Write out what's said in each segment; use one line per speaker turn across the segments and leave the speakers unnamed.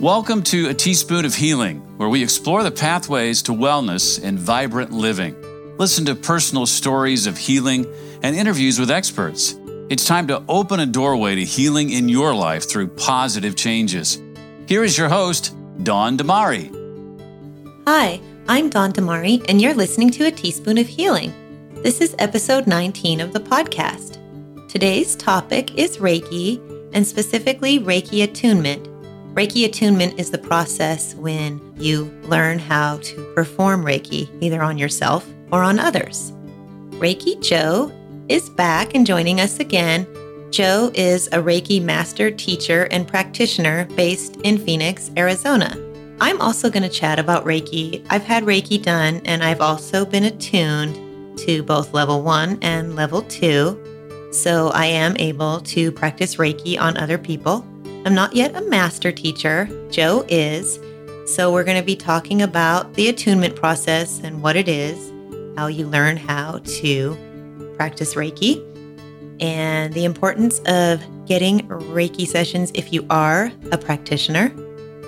Welcome to A Teaspoon of Healing, where we explore the pathways to wellness and vibrant living. Listen to personal stories of healing and interviews with experts. It's time to open a doorway to healing in your life through positive changes. Here is your host, Dawn Damari.
Hi, I'm Dawn Damari, and you're listening to A Teaspoon of Healing. This is episode 19 of the podcast. Today's topic is Reiki, and specifically Reiki attunement. Reiki attunement is the process when you learn how to perform Reiki either on yourself or on others. Reiki Joe is back and joining us again. Joe is a Reiki master teacher and practitioner based in Phoenix, Arizona. I'm also going to chat about Reiki. I've had Reiki done and I've also been attuned to both level one and level two. So I am able to practice Reiki on other people. I'm not yet a master teacher, Joe is. So we're going to be talking about the attunement process and what it is, how you learn how to practice Reiki, and the importance of getting Reiki sessions if you are a practitioner,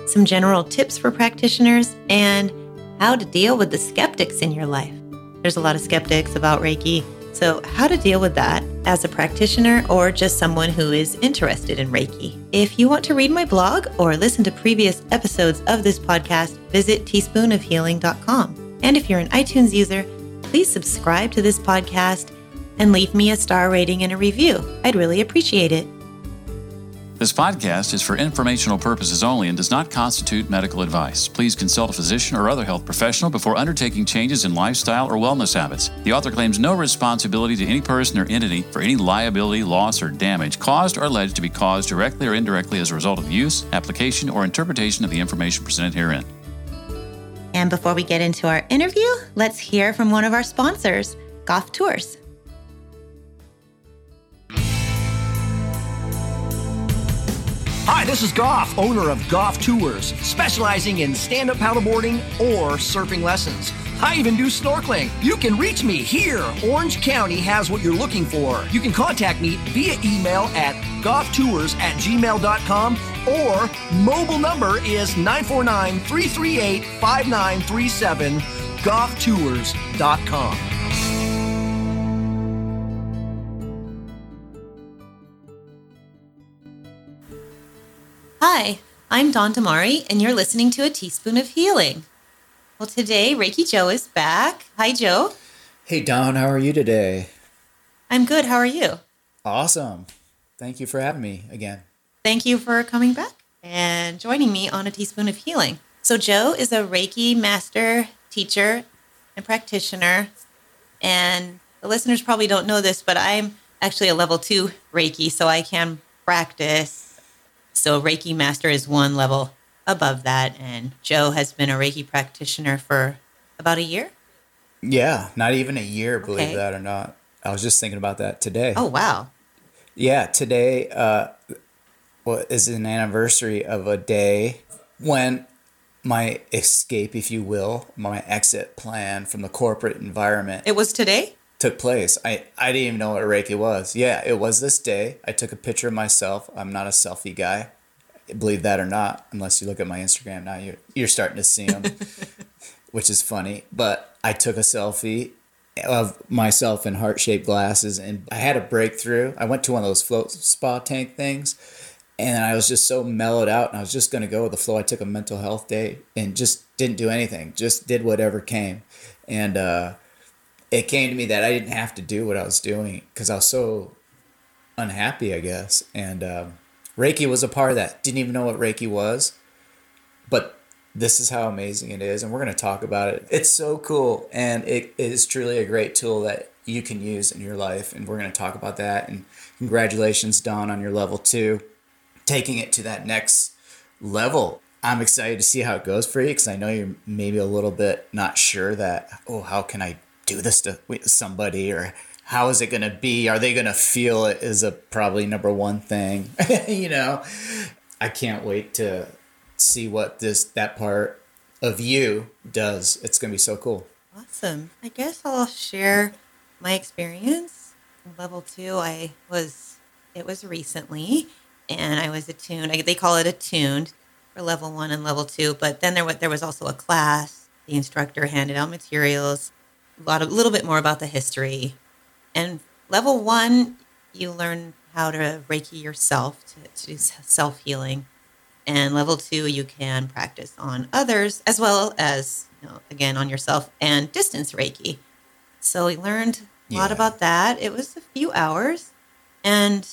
some general tips for practitioners, and how to deal with the skeptics in your life. There's a lot of skeptics about Reiki. So, how to deal with that as a practitioner or just someone who is interested in Reiki. If you want to read my blog or listen to previous episodes of this podcast, visit teaspoonofhealing.com. And if you're an iTunes user, please subscribe to this podcast and leave me a star rating and a review. I'd really appreciate it.
This podcast is for informational purposes only and does not constitute medical advice. Please consult a physician or other health professional before undertaking changes in lifestyle or wellness habits. The author claims no responsibility to any person or entity for any liability, loss, or damage caused or alleged to be caused directly or indirectly as a result of use, application, or interpretation of the information presented herein.
And before we get into our interview, let's hear from one of our sponsors, Goff Tours.
Hi, this is Goff, owner of Goff Tours, specializing in stand up paddleboarding or surfing lessons. I even do snorkeling. You can reach me here. Orange County has what you're looking for. You can contact me via email at gofftours at gmail.com or mobile number is 949 338 5937 gofftours.com.
Hi, I'm Dawn Damari, and you're listening to A Teaspoon of Healing. Well, today, Reiki Joe is back. Hi, Joe.
Hey, Dawn, how are you today?
I'm good. How are you?
Awesome. Thank you for having me again.
Thank you for coming back and joining me on A Teaspoon of Healing. So, Joe is a Reiki master, teacher, and practitioner. And the listeners probably don't know this, but I'm actually a level two Reiki, so I can practice so Reiki Master is one level above that. And Joe has been a Reiki practitioner for about a year.
Yeah, not even a year, believe okay. that or not. I was just thinking about that today.
Oh, wow.
Yeah, today uh, well, is an anniversary of a day when my escape, if you will, my exit plan from the corporate environment.
It was today?
Took place. I, I didn't even know what Reiki was. Yeah, it was this day. I took a picture of myself. I'm not a selfie guy, believe that or not, unless you look at my Instagram now, you're, you're starting to see them, which is funny. But I took a selfie of myself in heart shaped glasses and I had a breakthrough. I went to one of those float spa tank things and I was just so mellowed out and I was just going to go with the flow. I took a mental health day and just didn't do anything, just did whatever came. And, uh, it came to me that I didn't have to do what I was doing because I was so unhappy, I guess. And um, Reiki was a part of that. Didn't even know what Reiki was, but this is how amazing it is, and we're going to talk about it. It's so cool, and it is truly a great tool that you can use in your life, and we're going to talk about that. And congratulations, Dawn, on your level two, taking it to that next level. I'm excited to see how it goes for you because I know you're maybe a little bit not sure that, oh, how can I do this to somebody or how is it going to be? Are they going to feel it is a probably number one thing, you know? I can't wait to see what this that part of you does. It's going to be so cool.
Awesome. I guess I'll share my experience. Level 2 I was it was recently and I was attuned. I, they call it attuned for level one and level two, but then there was, there was also a class. The instructor handed out materials, a lot of, little bit more about the history. And level one, you learn how to Reiki yourself to, to do self healing. And level two, you can practice on others as well as, you know, again, on yourself and distance Reiki. So we learned a lot about that. It was a few hours and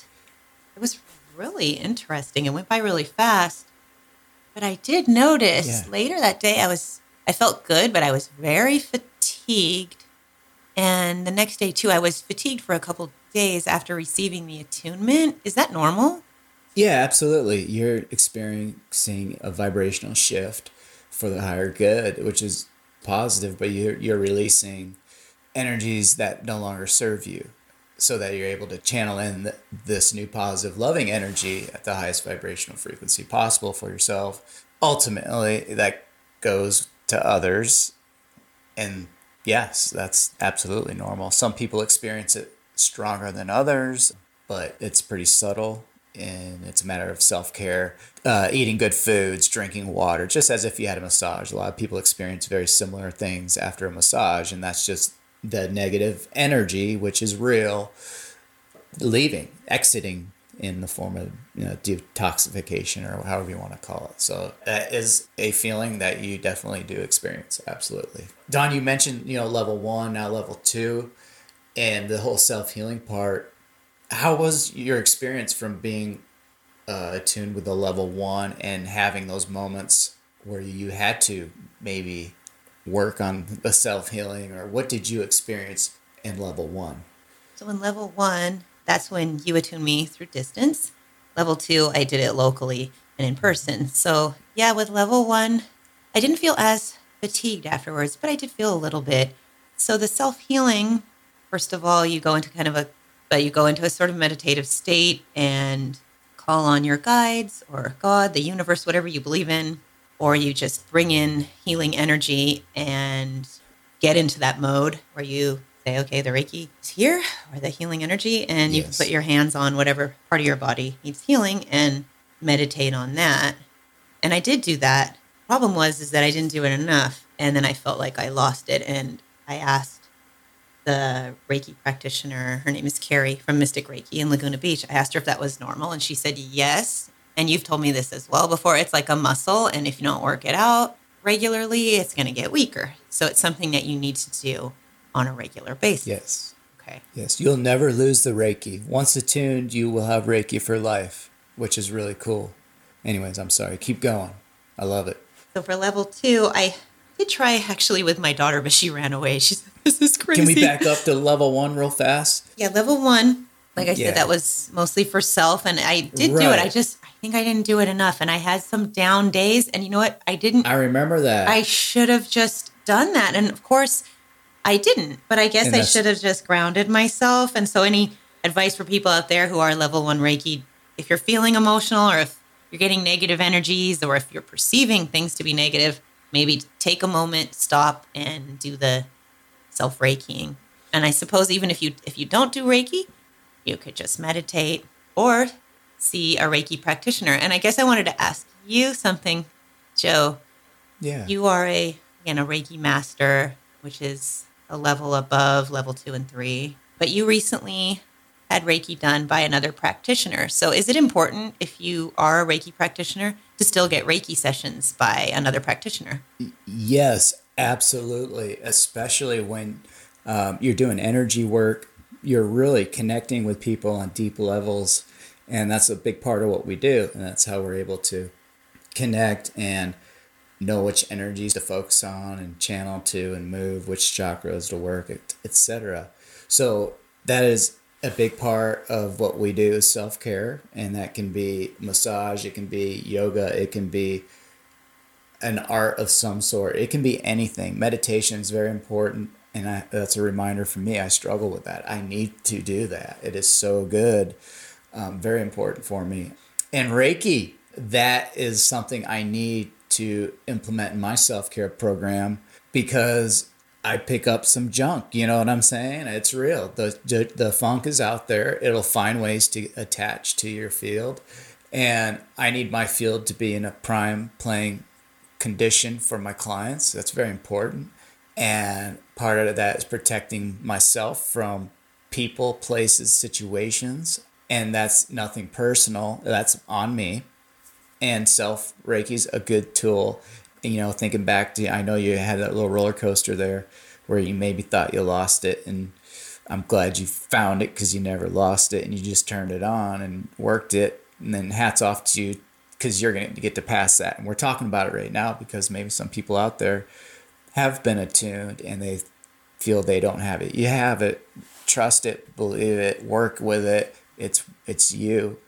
it was really interesting. It went by really fast. But I did notice
Yeah.
later that day I was I felt good, but I was very fatigued. And the next day too, I was fatigued for a couple days after receiving the attunement. Is that normal?
Yeah, absolutely. You're experiencing a vibrational shift for the higher good, which is positive, but you're you're releasing energies that no longer serve you so that you're able to channel in th- this new positive loving energy at the highest vibrational frequency possible for yourself. Ultimately, that goes to others and yes, that's absolutely normal. Some people experience it stronger than others, but it's pretty subtle and it's a matter of self care, uh, eating good foods, drinking water, just as if you had a massage. A lot of people experience very similar things after a massage, and that's just the negative energy, which is real, leaving, exiting in the form of you know detoxification or however you want to call it. So that is a feeling that you definitely do experience. Absolutely. Dawn, you mentioned you know level one, now level two, and the whole self healing part. How was your experience from being uh, attuned with the level one and having those moments where you had to maybe work on the self healing, or what did you experience in level one?
So in level one, that's when you attune me through distance. Level two, I did it locally and in person. So yeah, with level one, I didn't feel as fatigued afterwards, but I did feel a little bit. So the self healing, first of all, you go into kind of a, but you go into a sort of meditative state and call on your guides or God, the universe, whatever you believe in, or you just bring in healing energy and get into that mode where you say, okay, the Reiki is here or the healing energy, and you
Yes.
can put your hands on whatever part of your body needs healing and meditate on that. And I did do that. Problem was is that I didn't do it enough, and then I felt like I lost it. And I asked the Reiki practitioner, her name is Carrie from Mystic Reiki in Laguna Beach. I asked her if that was normal, and she said yes. And you've told me this as well before. It's like a muscle, and if you don't work it out regularly, it's going to get weaker. So it's something that you need to do on a regular basis.
Yes.
Okay.
Yes, you'll never lose the Reiki. Once attuned, you will have Reiki for life, which is really cool. Anyways, I'm sorry. Keep going. I love it.
So for level two, I did try actually with my daughter, but she ran away. She said, "This is crazy."
Can we back up to level one real fast?
Yeah, level one. Like I
Yeah.
said, that was mostly for self, and I did do it. I just, I think I didn't do it enough, and I had some down days. And you know what? I didn't.
I remember that.
I should have just done that, and of course, I didn't. But I guess
And
I should have just grounded myself. And so, any advice for people out there who are level one Reiki, if you're feeling emotional, or if you're getting negative energies, or if you're perceiving things to be negative, maybe take a moment, stop, and do the self Reikiing. And I suppose even if you if you don't do Reiki, you could just meditate or see a Reiki practitioner. And I guess I wanted to ask you something, Joe.
yeah.
You are a again a Reiki master, which is a level above level two and three. But you recently had Reiki done by another practitioner. So is it important if you are a Reiki practitioner to still get Reiki sessions by another practitioner?
Yes, absolutely. Especially when um, you're doing energy work, you're really connecting with people on deep levels. And that's a big part of what we do. And that's how we're able to connect and know which energies to focus on and channel to and move, which chakras to work, etc. So that is a big part of what we do is self care. And that can be massage, it can be yoga, it can be an art of some sort. It can be anything. Meditation is very important, and I, that's a reminder for me. I struggle with that. I need to do that. It is so good, um, very important for me. And Reiki, that is something I need to implement my self care program because I pick up some junk. You know what I'm saying? It's real. The, the the funk is out there. It'll find ways to attach to your field, And I need my field to be in a prime playing condition for my clients. That's very important. And part of that is protecting myself from people, places, situations. And that's nothing personal, that's on me. And self Reiki's a good tool. You know, thinking back to, I know you had that little roller coaster there where you maybe thought you lost it. And I'm glad you found it because you never lost it and you just turned it on and worked it. And then hats off to you because you're going to get to pass that. And we're talking about it right now because maybe some people out there have been attuned and they feel they don't have it. You have it. Trust it, believe it, work with it. It's it's you.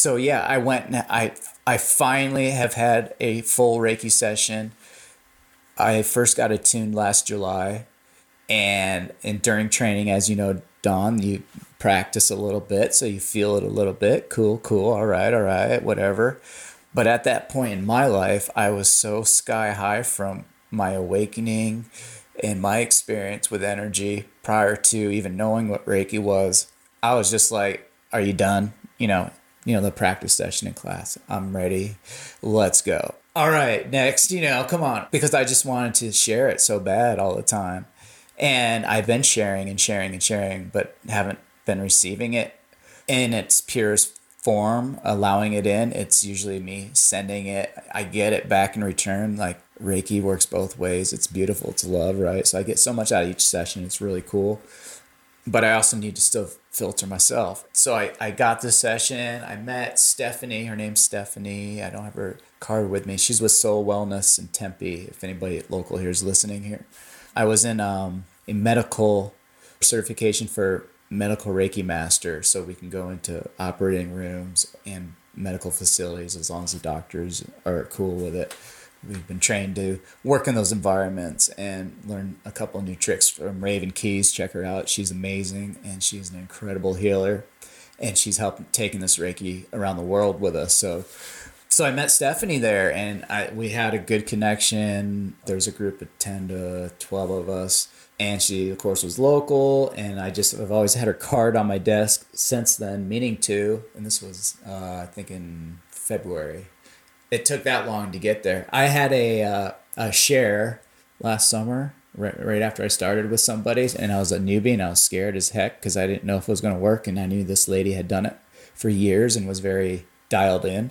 So yeah, I went and I I finally have had a full Reiki session. I first got attuned last July and and during training as you know, Dawn, you practice a little bit so you feel it a little bit. Cool, cool. All right, all right, whatever. But at that point in my life, I was so sky high from my awakening and my experience with energy prior to even knowing what Reiki was, I was just like, "Are you done?" You know, you know the practice session in class. I'm ready. Let's go. All right, next, you know, come on, because I just wanted to share it so bad all the time. And I've been sharing and sharing and sharing, but haven't been receiving it in its purest form, allowing it in. It's usually me sending it. I get it back in return. Like Reiki works both ways. It's beautiful to love, right? So I get so much out of each session. It's really cool. But I also need to still filter myself. So I, I got this session. I met Stephanie. Her name's Stephanie. I don't have her card with me. She's with Soul Wellness in Tempe. If anybody local here is listening here, I was in um, a medical certification for medical Reiki master. So we can go into operating rooms and medical facilities as long as the doctors are cool with it we've been trained to work in those environments and learn a couple new tricks from Raven Keyes. Check her out; she's amazing, and she's an incredible healer, and she's helped taking this Reiki around the world with us. So, so I met Stephanie there, and I we had a good connection. There's a group of ten to twelve of us. And she, of course, was local, and I just I've always had her card on my desk since then, meaning to, and this was uh, I think in February it took that long to get there. I had a uh, a share last summer right, right after I started with somebody, and I was a newbie and I was scared as heck because I didn't know if it was going to work, and I knew this lady had done it for years and was very dialed in.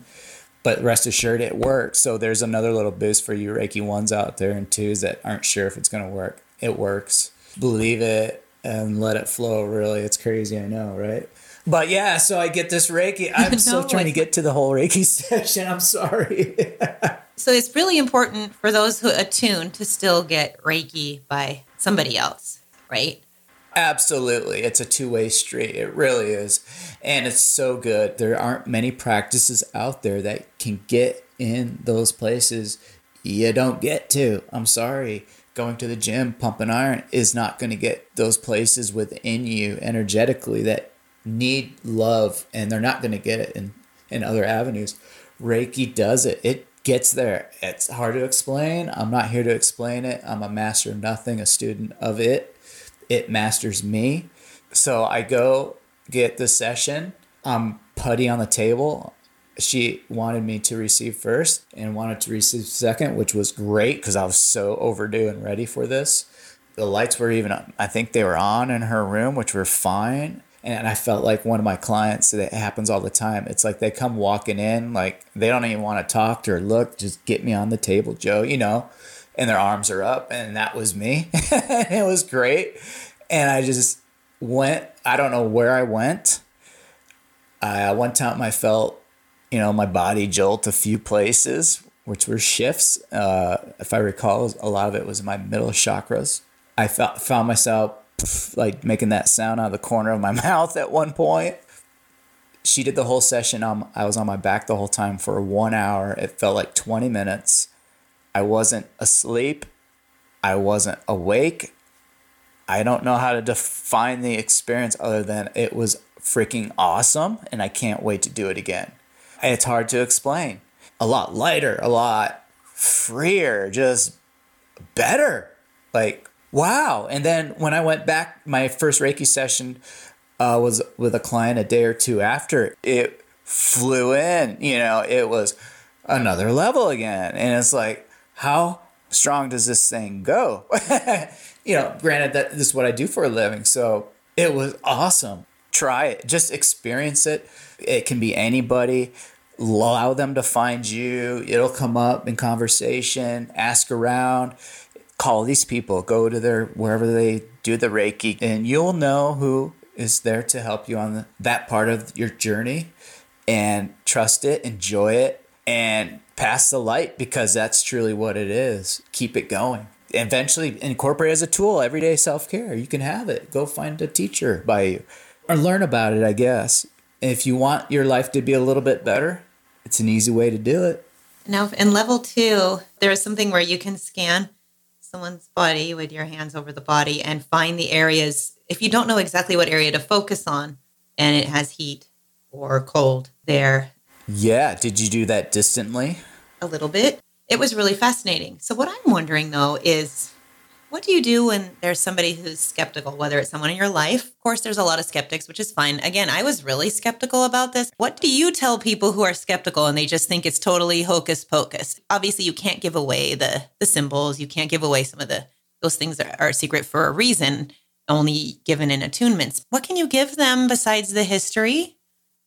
But rest assured, it worked. So there's another little boost for you Reiki ones out there and twos that aren't sure if it's going to work. It works. Believe it and let it flow. Really, it's crazy. I know, right? But yeah, so I get this Reiki. I'm no, still trying to get to the whole Reiki session. I'm sorry.
so it's really important for those who attune to still get Reiki by somebody else, right?
Absolutely. It's a two way street. It really is. And it's so good. There aren't many practices out there that can get in those places you don't get to. I'm sorry. Going to the gym, pumping iron is not going to get those places within you energetically that need love and they're not going to get it in, in other avenues. Reiki does it. It gets there. It's hard to explain. I'm not here to explain it. I'm a master of nothing, a student of it. It masters me. So I go get the session. I'm putty on the table. She wanted me to receive first and wanted to receive second, which was great because I was so overdue and ready for this. The lights were even, I think they were on in her room, which were fine and I felt like one of my clients that happens all the time. It's like they come walking in, like they don't even want to talk or look, just get me on the table, Joe, you know, and their arms are up, and that was me. it was great, and I just went. I don't know where I went. I one time I felt, you know, my body jolt a few places, which were shifts. Uh, if I recall, a lot of it was my middle chakras. I felt found myself like making that sound out of the corner of my mouth at one point. She did the whole session. Um, I was on my back the whole time for one hour. It felt like 20 minutes. I wasn't asleep. I wasn't awake. I don't know how to define the experience other than it was freaking awesome and I can't wait to do it again. It's hard to explain. A lot lighter, a lot freer, just better. Like wow. And then when I went back, my first Reiki session uh, was with a client a day or two after. It flew in. You know, it was another level again. And it's like, how strong does this thing go? you know, granted that this is what I do for a living. So it was awesome. Try it. Just experience it. It can be anybody. Allow them to find you. It'll come up in conversation. Ask around. Call these people. Go to their wherever they do the Reiki, and you'll know who is there to help you on the, that part of your journey. And trust it, enjoy it, and pass the light because that's truly what it is. Keep it going. Eventually, incorporate as a tool everyday self care. You can have it. Go find a teacher by you or learn about it, I guess. If you want your life to be a little bit better, it's an easy way to do it.
Now, in level two, there is something where you can scan someone's body with your hands over the body and find the areas. If you don't know exactly what area to focus on and it has heat or cold there,
Yeah. Did you do that distantly?
a little bit, it was really fascinating. So, what I'm wondering though is what do you do when there's somebody who's skeptical, whether it's someone in your life? Of course, there's a lot of skeptics, which is fine. Again, I was really skeptical about this. What do you tell people who are skeptical and they just think it's totally hocus pocus? Obviously, you can't give away the the symbols. You can't give away some of the those things that are secret for a reason, only given in attunements. What can you give them besides the history?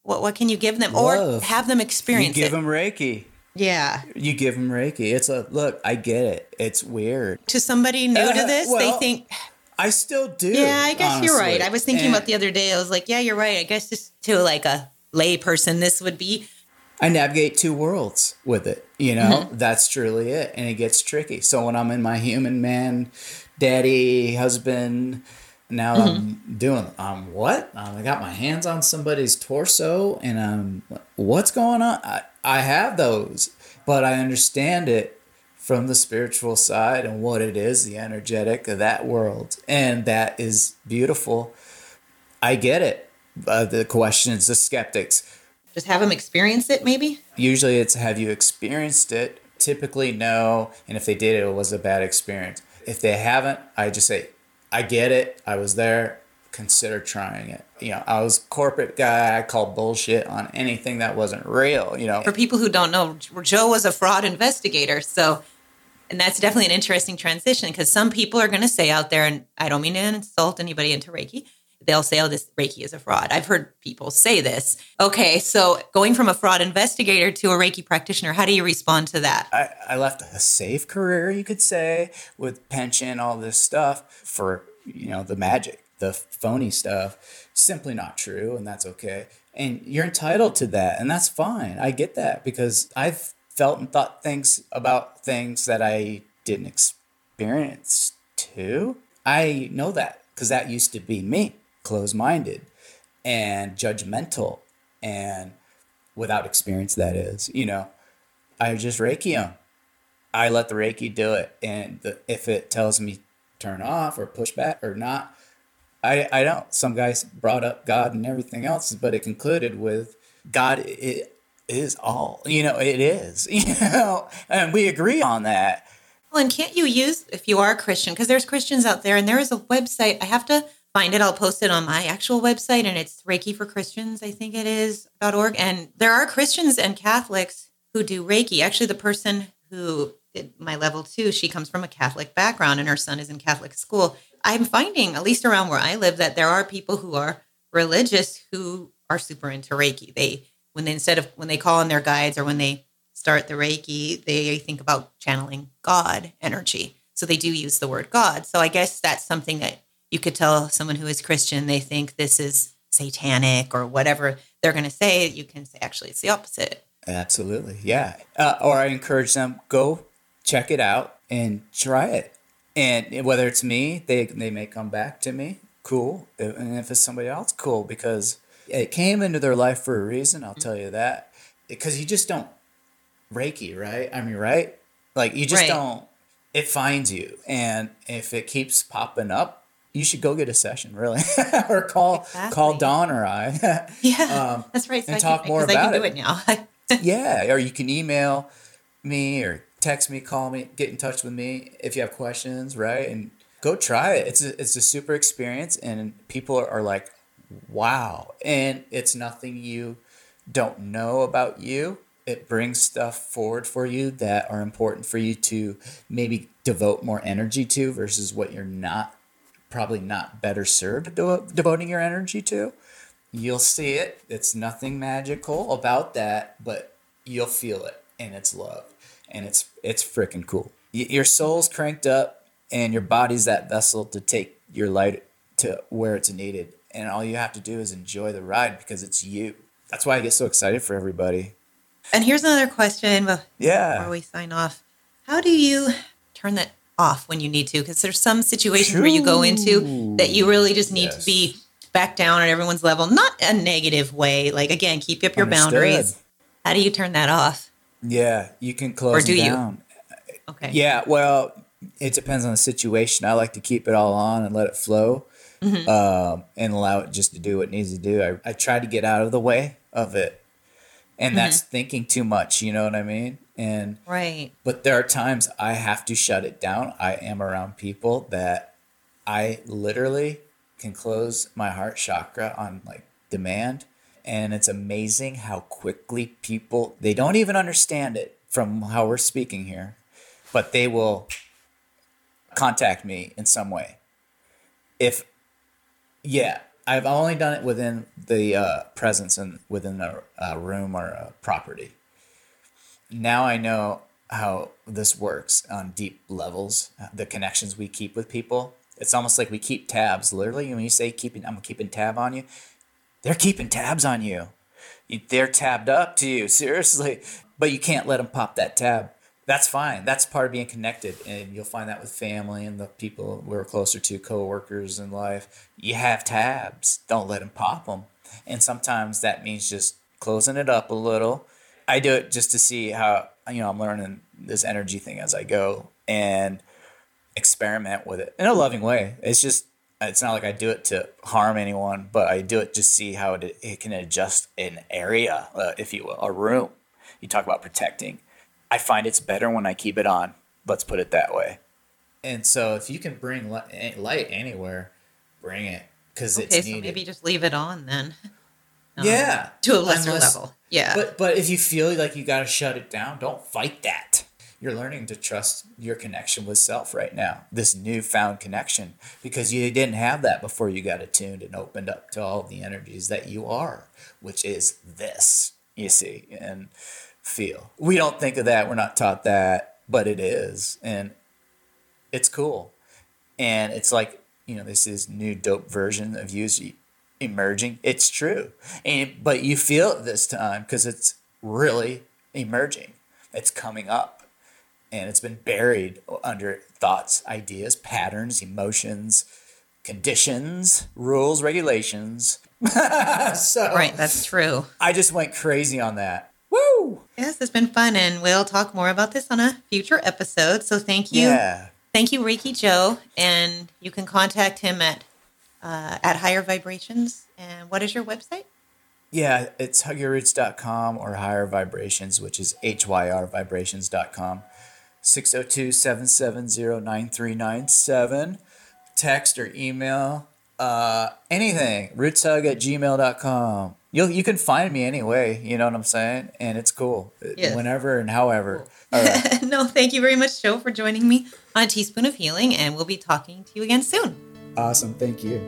What what can you give them, or have them
You
experience
give
it?
them Reiki.
Yeah,
You give them Reiki. It's a look. I get it. It's weird.
to somebody new to
Uh,
this, they think,
I still do.
yeah, I guess you're right. I was thinking
And
about the other day. I was like, yeah, you're right. I guess just to like a lay person, this would be
I navigate two worlds with it. You know,
Mm-hmm.
that's truly it. And it gets tricky. So when I'm in my human man, daddy, husband, now
Mm-hmm.
I'm doing, um, what? I got my hands on somebody's torso and I'm what's going on? I, I have those, but I understand it from the spiritual side and what it is, the energetic of that world. And that is beautiful. I get it. Uh, the questions, the skeptics,
just have them experience it, maybe.
usually it's have you experienced it typically no and if they did it was a bad experience if they haven't i just say i get it i was there consider trying it you know i was corporate guy i called bullshit on anything that wasn't real you know
For people who don't know, Joe was a fraud investigator. So, and that's definitely an interesting transition because some people are going to say out there, and I don't mean to insult anybody into Reiki, they'll say, oh, this Reiki is a fraud. I've heard people say this. Okay, so going from a fraud investigator to a Reiki practitioner, how do you respond to that?
I, I left a safe career you could say with pension all this stuff for you know the magic the phony stuff simply not true and that's okay. And you're entitled to that and that's fine. I get that because i've felt and thought things about things that i didn't experience too. I know that because that used to be me closed-minded and judgmental and without experience that is you know. I just Reiki them. I let the Reiki do it, and the, if it tells me turn off or push back or not, I I don't. Some guys brought up God and everything else, but it concluded with God. It is all. You know, it is. You know, and we agree on that.
Well, and can't you use if you are a Christian? Because there's Christians out there, and there is a website. I have to find it. I'll post it on my actual website, and it's Reiki for Christians. I think it is dot .org. And there are Christians and Catholics who do Reiki. Actually, the person who did my level two, she comes from a Catholic background, and her son is in Catholic school. I'm finding, at least around where I live, that there are people who are religious who are super into Reiki. They when they instead of when they call on their guides or when they start the Reiki, they think about channeling God energy. So they do use the word God. So I guess that's something that you could tell someone who is Christian, they think this is satanic or whatever they're going to say. You can say, actually, it's the opposite.
Absolutely, yeah. Uh, or I encourage them go check it out and try it. And whether it's me, they they may come back to me. Cool. And if it's somebody else, cool. Because it came into their life for a reason. I'll tell you that. Because you just don't Reiki, right? I mean, right? Like you just
Right.
don't. It finds you, and if it keeps popping up, you should go get a session, really, or call call
Exactly.
Dawn or I.
Yeah,
Um,
that's right. So
and
I
talk
can,
more about
can do
it.
it now.
yeah, or you can email me or text me, call me, get in touch with me if you have questions, right? And go try it. It's a, it's a super experience, and people are like, "Wow!" And it's nothing you don't know about you, it brings stuff forward for you that are important for you to maybe devote more energy to versus what you're not probably not better served de- devoting your energy to. You'll see it. It's nothing magical about that, but you'll feel it and it's love and it's it's freaking cool. Y- your soul's cranked up and your body's that vessel to take your light to where it's needed. And all you have to do is enjoy the ride because it's you. That's why I get so excited for everybody.
And here's another question before
Yeah.
we sign off. How do you turn that off when you need to? Because there's some situations where you go into that you really just need to be back down at everyone's level, not a negative way. Like again, keep up your
Understood.
boundaries. How do you turn that off?
Yeah, you can close
Or do you?
down.
Okay.
Yeah, well, it depends on the situation. I like to keep it all on and let it flow,
Mm-hmm.
um, and allow it just to do what it needs to do. I, I try to get out of the way of it, and that's
Mm-hmm.
thinking too much. You know what I mean? And
Right.
but there are times I have to shut it down. I am around people that I literally can close my heart chakra on like demand. And it's amazing how quickly people, they don't even understand it from how we're speaking here, but they will contact me in some way. If, yeah, I've only done it within the uh, presence and within a, a room or a property now I know how this works on deep levels, the connections we keep with people. It's almost like we keep tabs. Literally, when you say keeping, I'm keeping tab on you, they're keeping tabs on you. They're tabbed up to you, seriously. But you can't let them pop that tab. That's fine. That's part of being connected. And you'll find that with family and the people we're closer to, coworkers in life. You have tabs. Don't let them pop them. And sometimes that means just closing it up a little. I do it just to see how, you know, I'm learning this energy thing as I go and experiment with it in a loving way. It's just, it's not like I do it to harm anyone, but I do it just see how it, it can adjust an area, uh, if you will, a room. You talk about protecting. I find it's better when I keep it on. Let's put it that way. And so if you can bring light anywhere, bring it because
Okay,
it's
so
needed.
maybe just leave it on then. Um,
yeah.
To a lesser
Unless-
level. Yeah.
But but if you feel like you got to shut it down, don't fight that. You're learning to trust your connection with self right now. This newfound connection because you didn't have that before you got attuned and opened up to all the energies that you are, which is this. You see and feel. We don't think of that. We're not taught that, but it is, and it's cool. And it's like you know this is new dope version of you emerging. It's true, and but you feel it this time because it's really emerging. It's coming up, and it's been buried under thoughts, ideas, patterns, emotions, conditions, rules, regulations. so
right, that's true.
I just went crazy on that. Woo!
Yes, it's been fun, and we'll talk more about this on a future episode. So thank you.
Yeah.
Thank you, Reiki Joe. And you can contact him at uh, at Higher Vibrations. And what is your website?
Yeah, it's hugyourroots.com or higher vibrations, which is hyrvibrations.com. 602 770 9397. Text or email, uh, anything. Rootshug at gmail.com. You'll, you can find me anyway, you know what I'm saying? And it's cool.
Yes.
Whenever and however. Right.
no, thank you very much, Joe, for joining me on a Teaspoon of Healing. And we'll be talking to you again soon.
awesome. Thank you.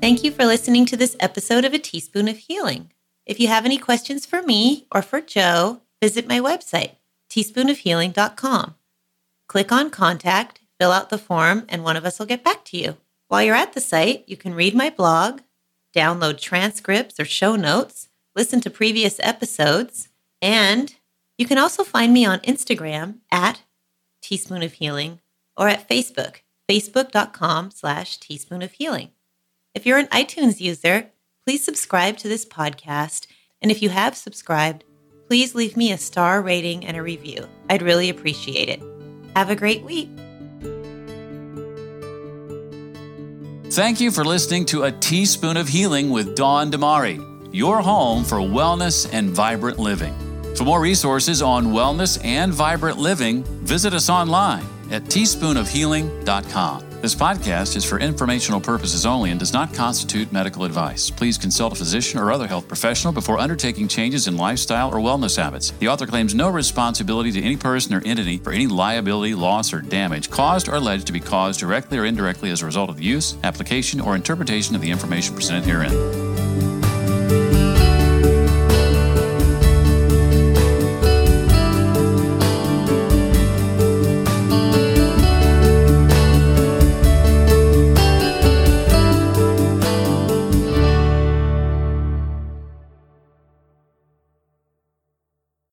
Thank you for listening to this episode of A Teaspoon of Healing. If you have any questions for me or for Joe, visit my website, teaspoonofhealing.com. Click on Contact, fill out the form, and one of us will get back to you. While you're at the site, you can read my blog, download transcripts or show notes, listen to previous episodes, and you can also find me on Instagram at Teaspoon of Healing or at Facebook, facebook.com slash teaspoon of healing. If you're an iTunes user, please subscribe to this podcast. And if you have subscribed, please leave me a star rating and a review. I'd really appreciate it. Have a great week.
Thank you for listening to A Teaspoon of Healing with Dawn Damari, your home for wellness and vibrant living. For more resources on wellness and vibrant living, visit us online at teaspoonofhealing.com. This podcast is for informational purposes only and does not constitute medical advice. Please consult a physician or other health professional before undertaking changes in lifestyle or wellness habits. The author claims no responsibility to any person or entity for any liability, loss, or damage caused or alleged to be caused directly or indirectly as a result of the use, application, or interpretation of the information presented herein.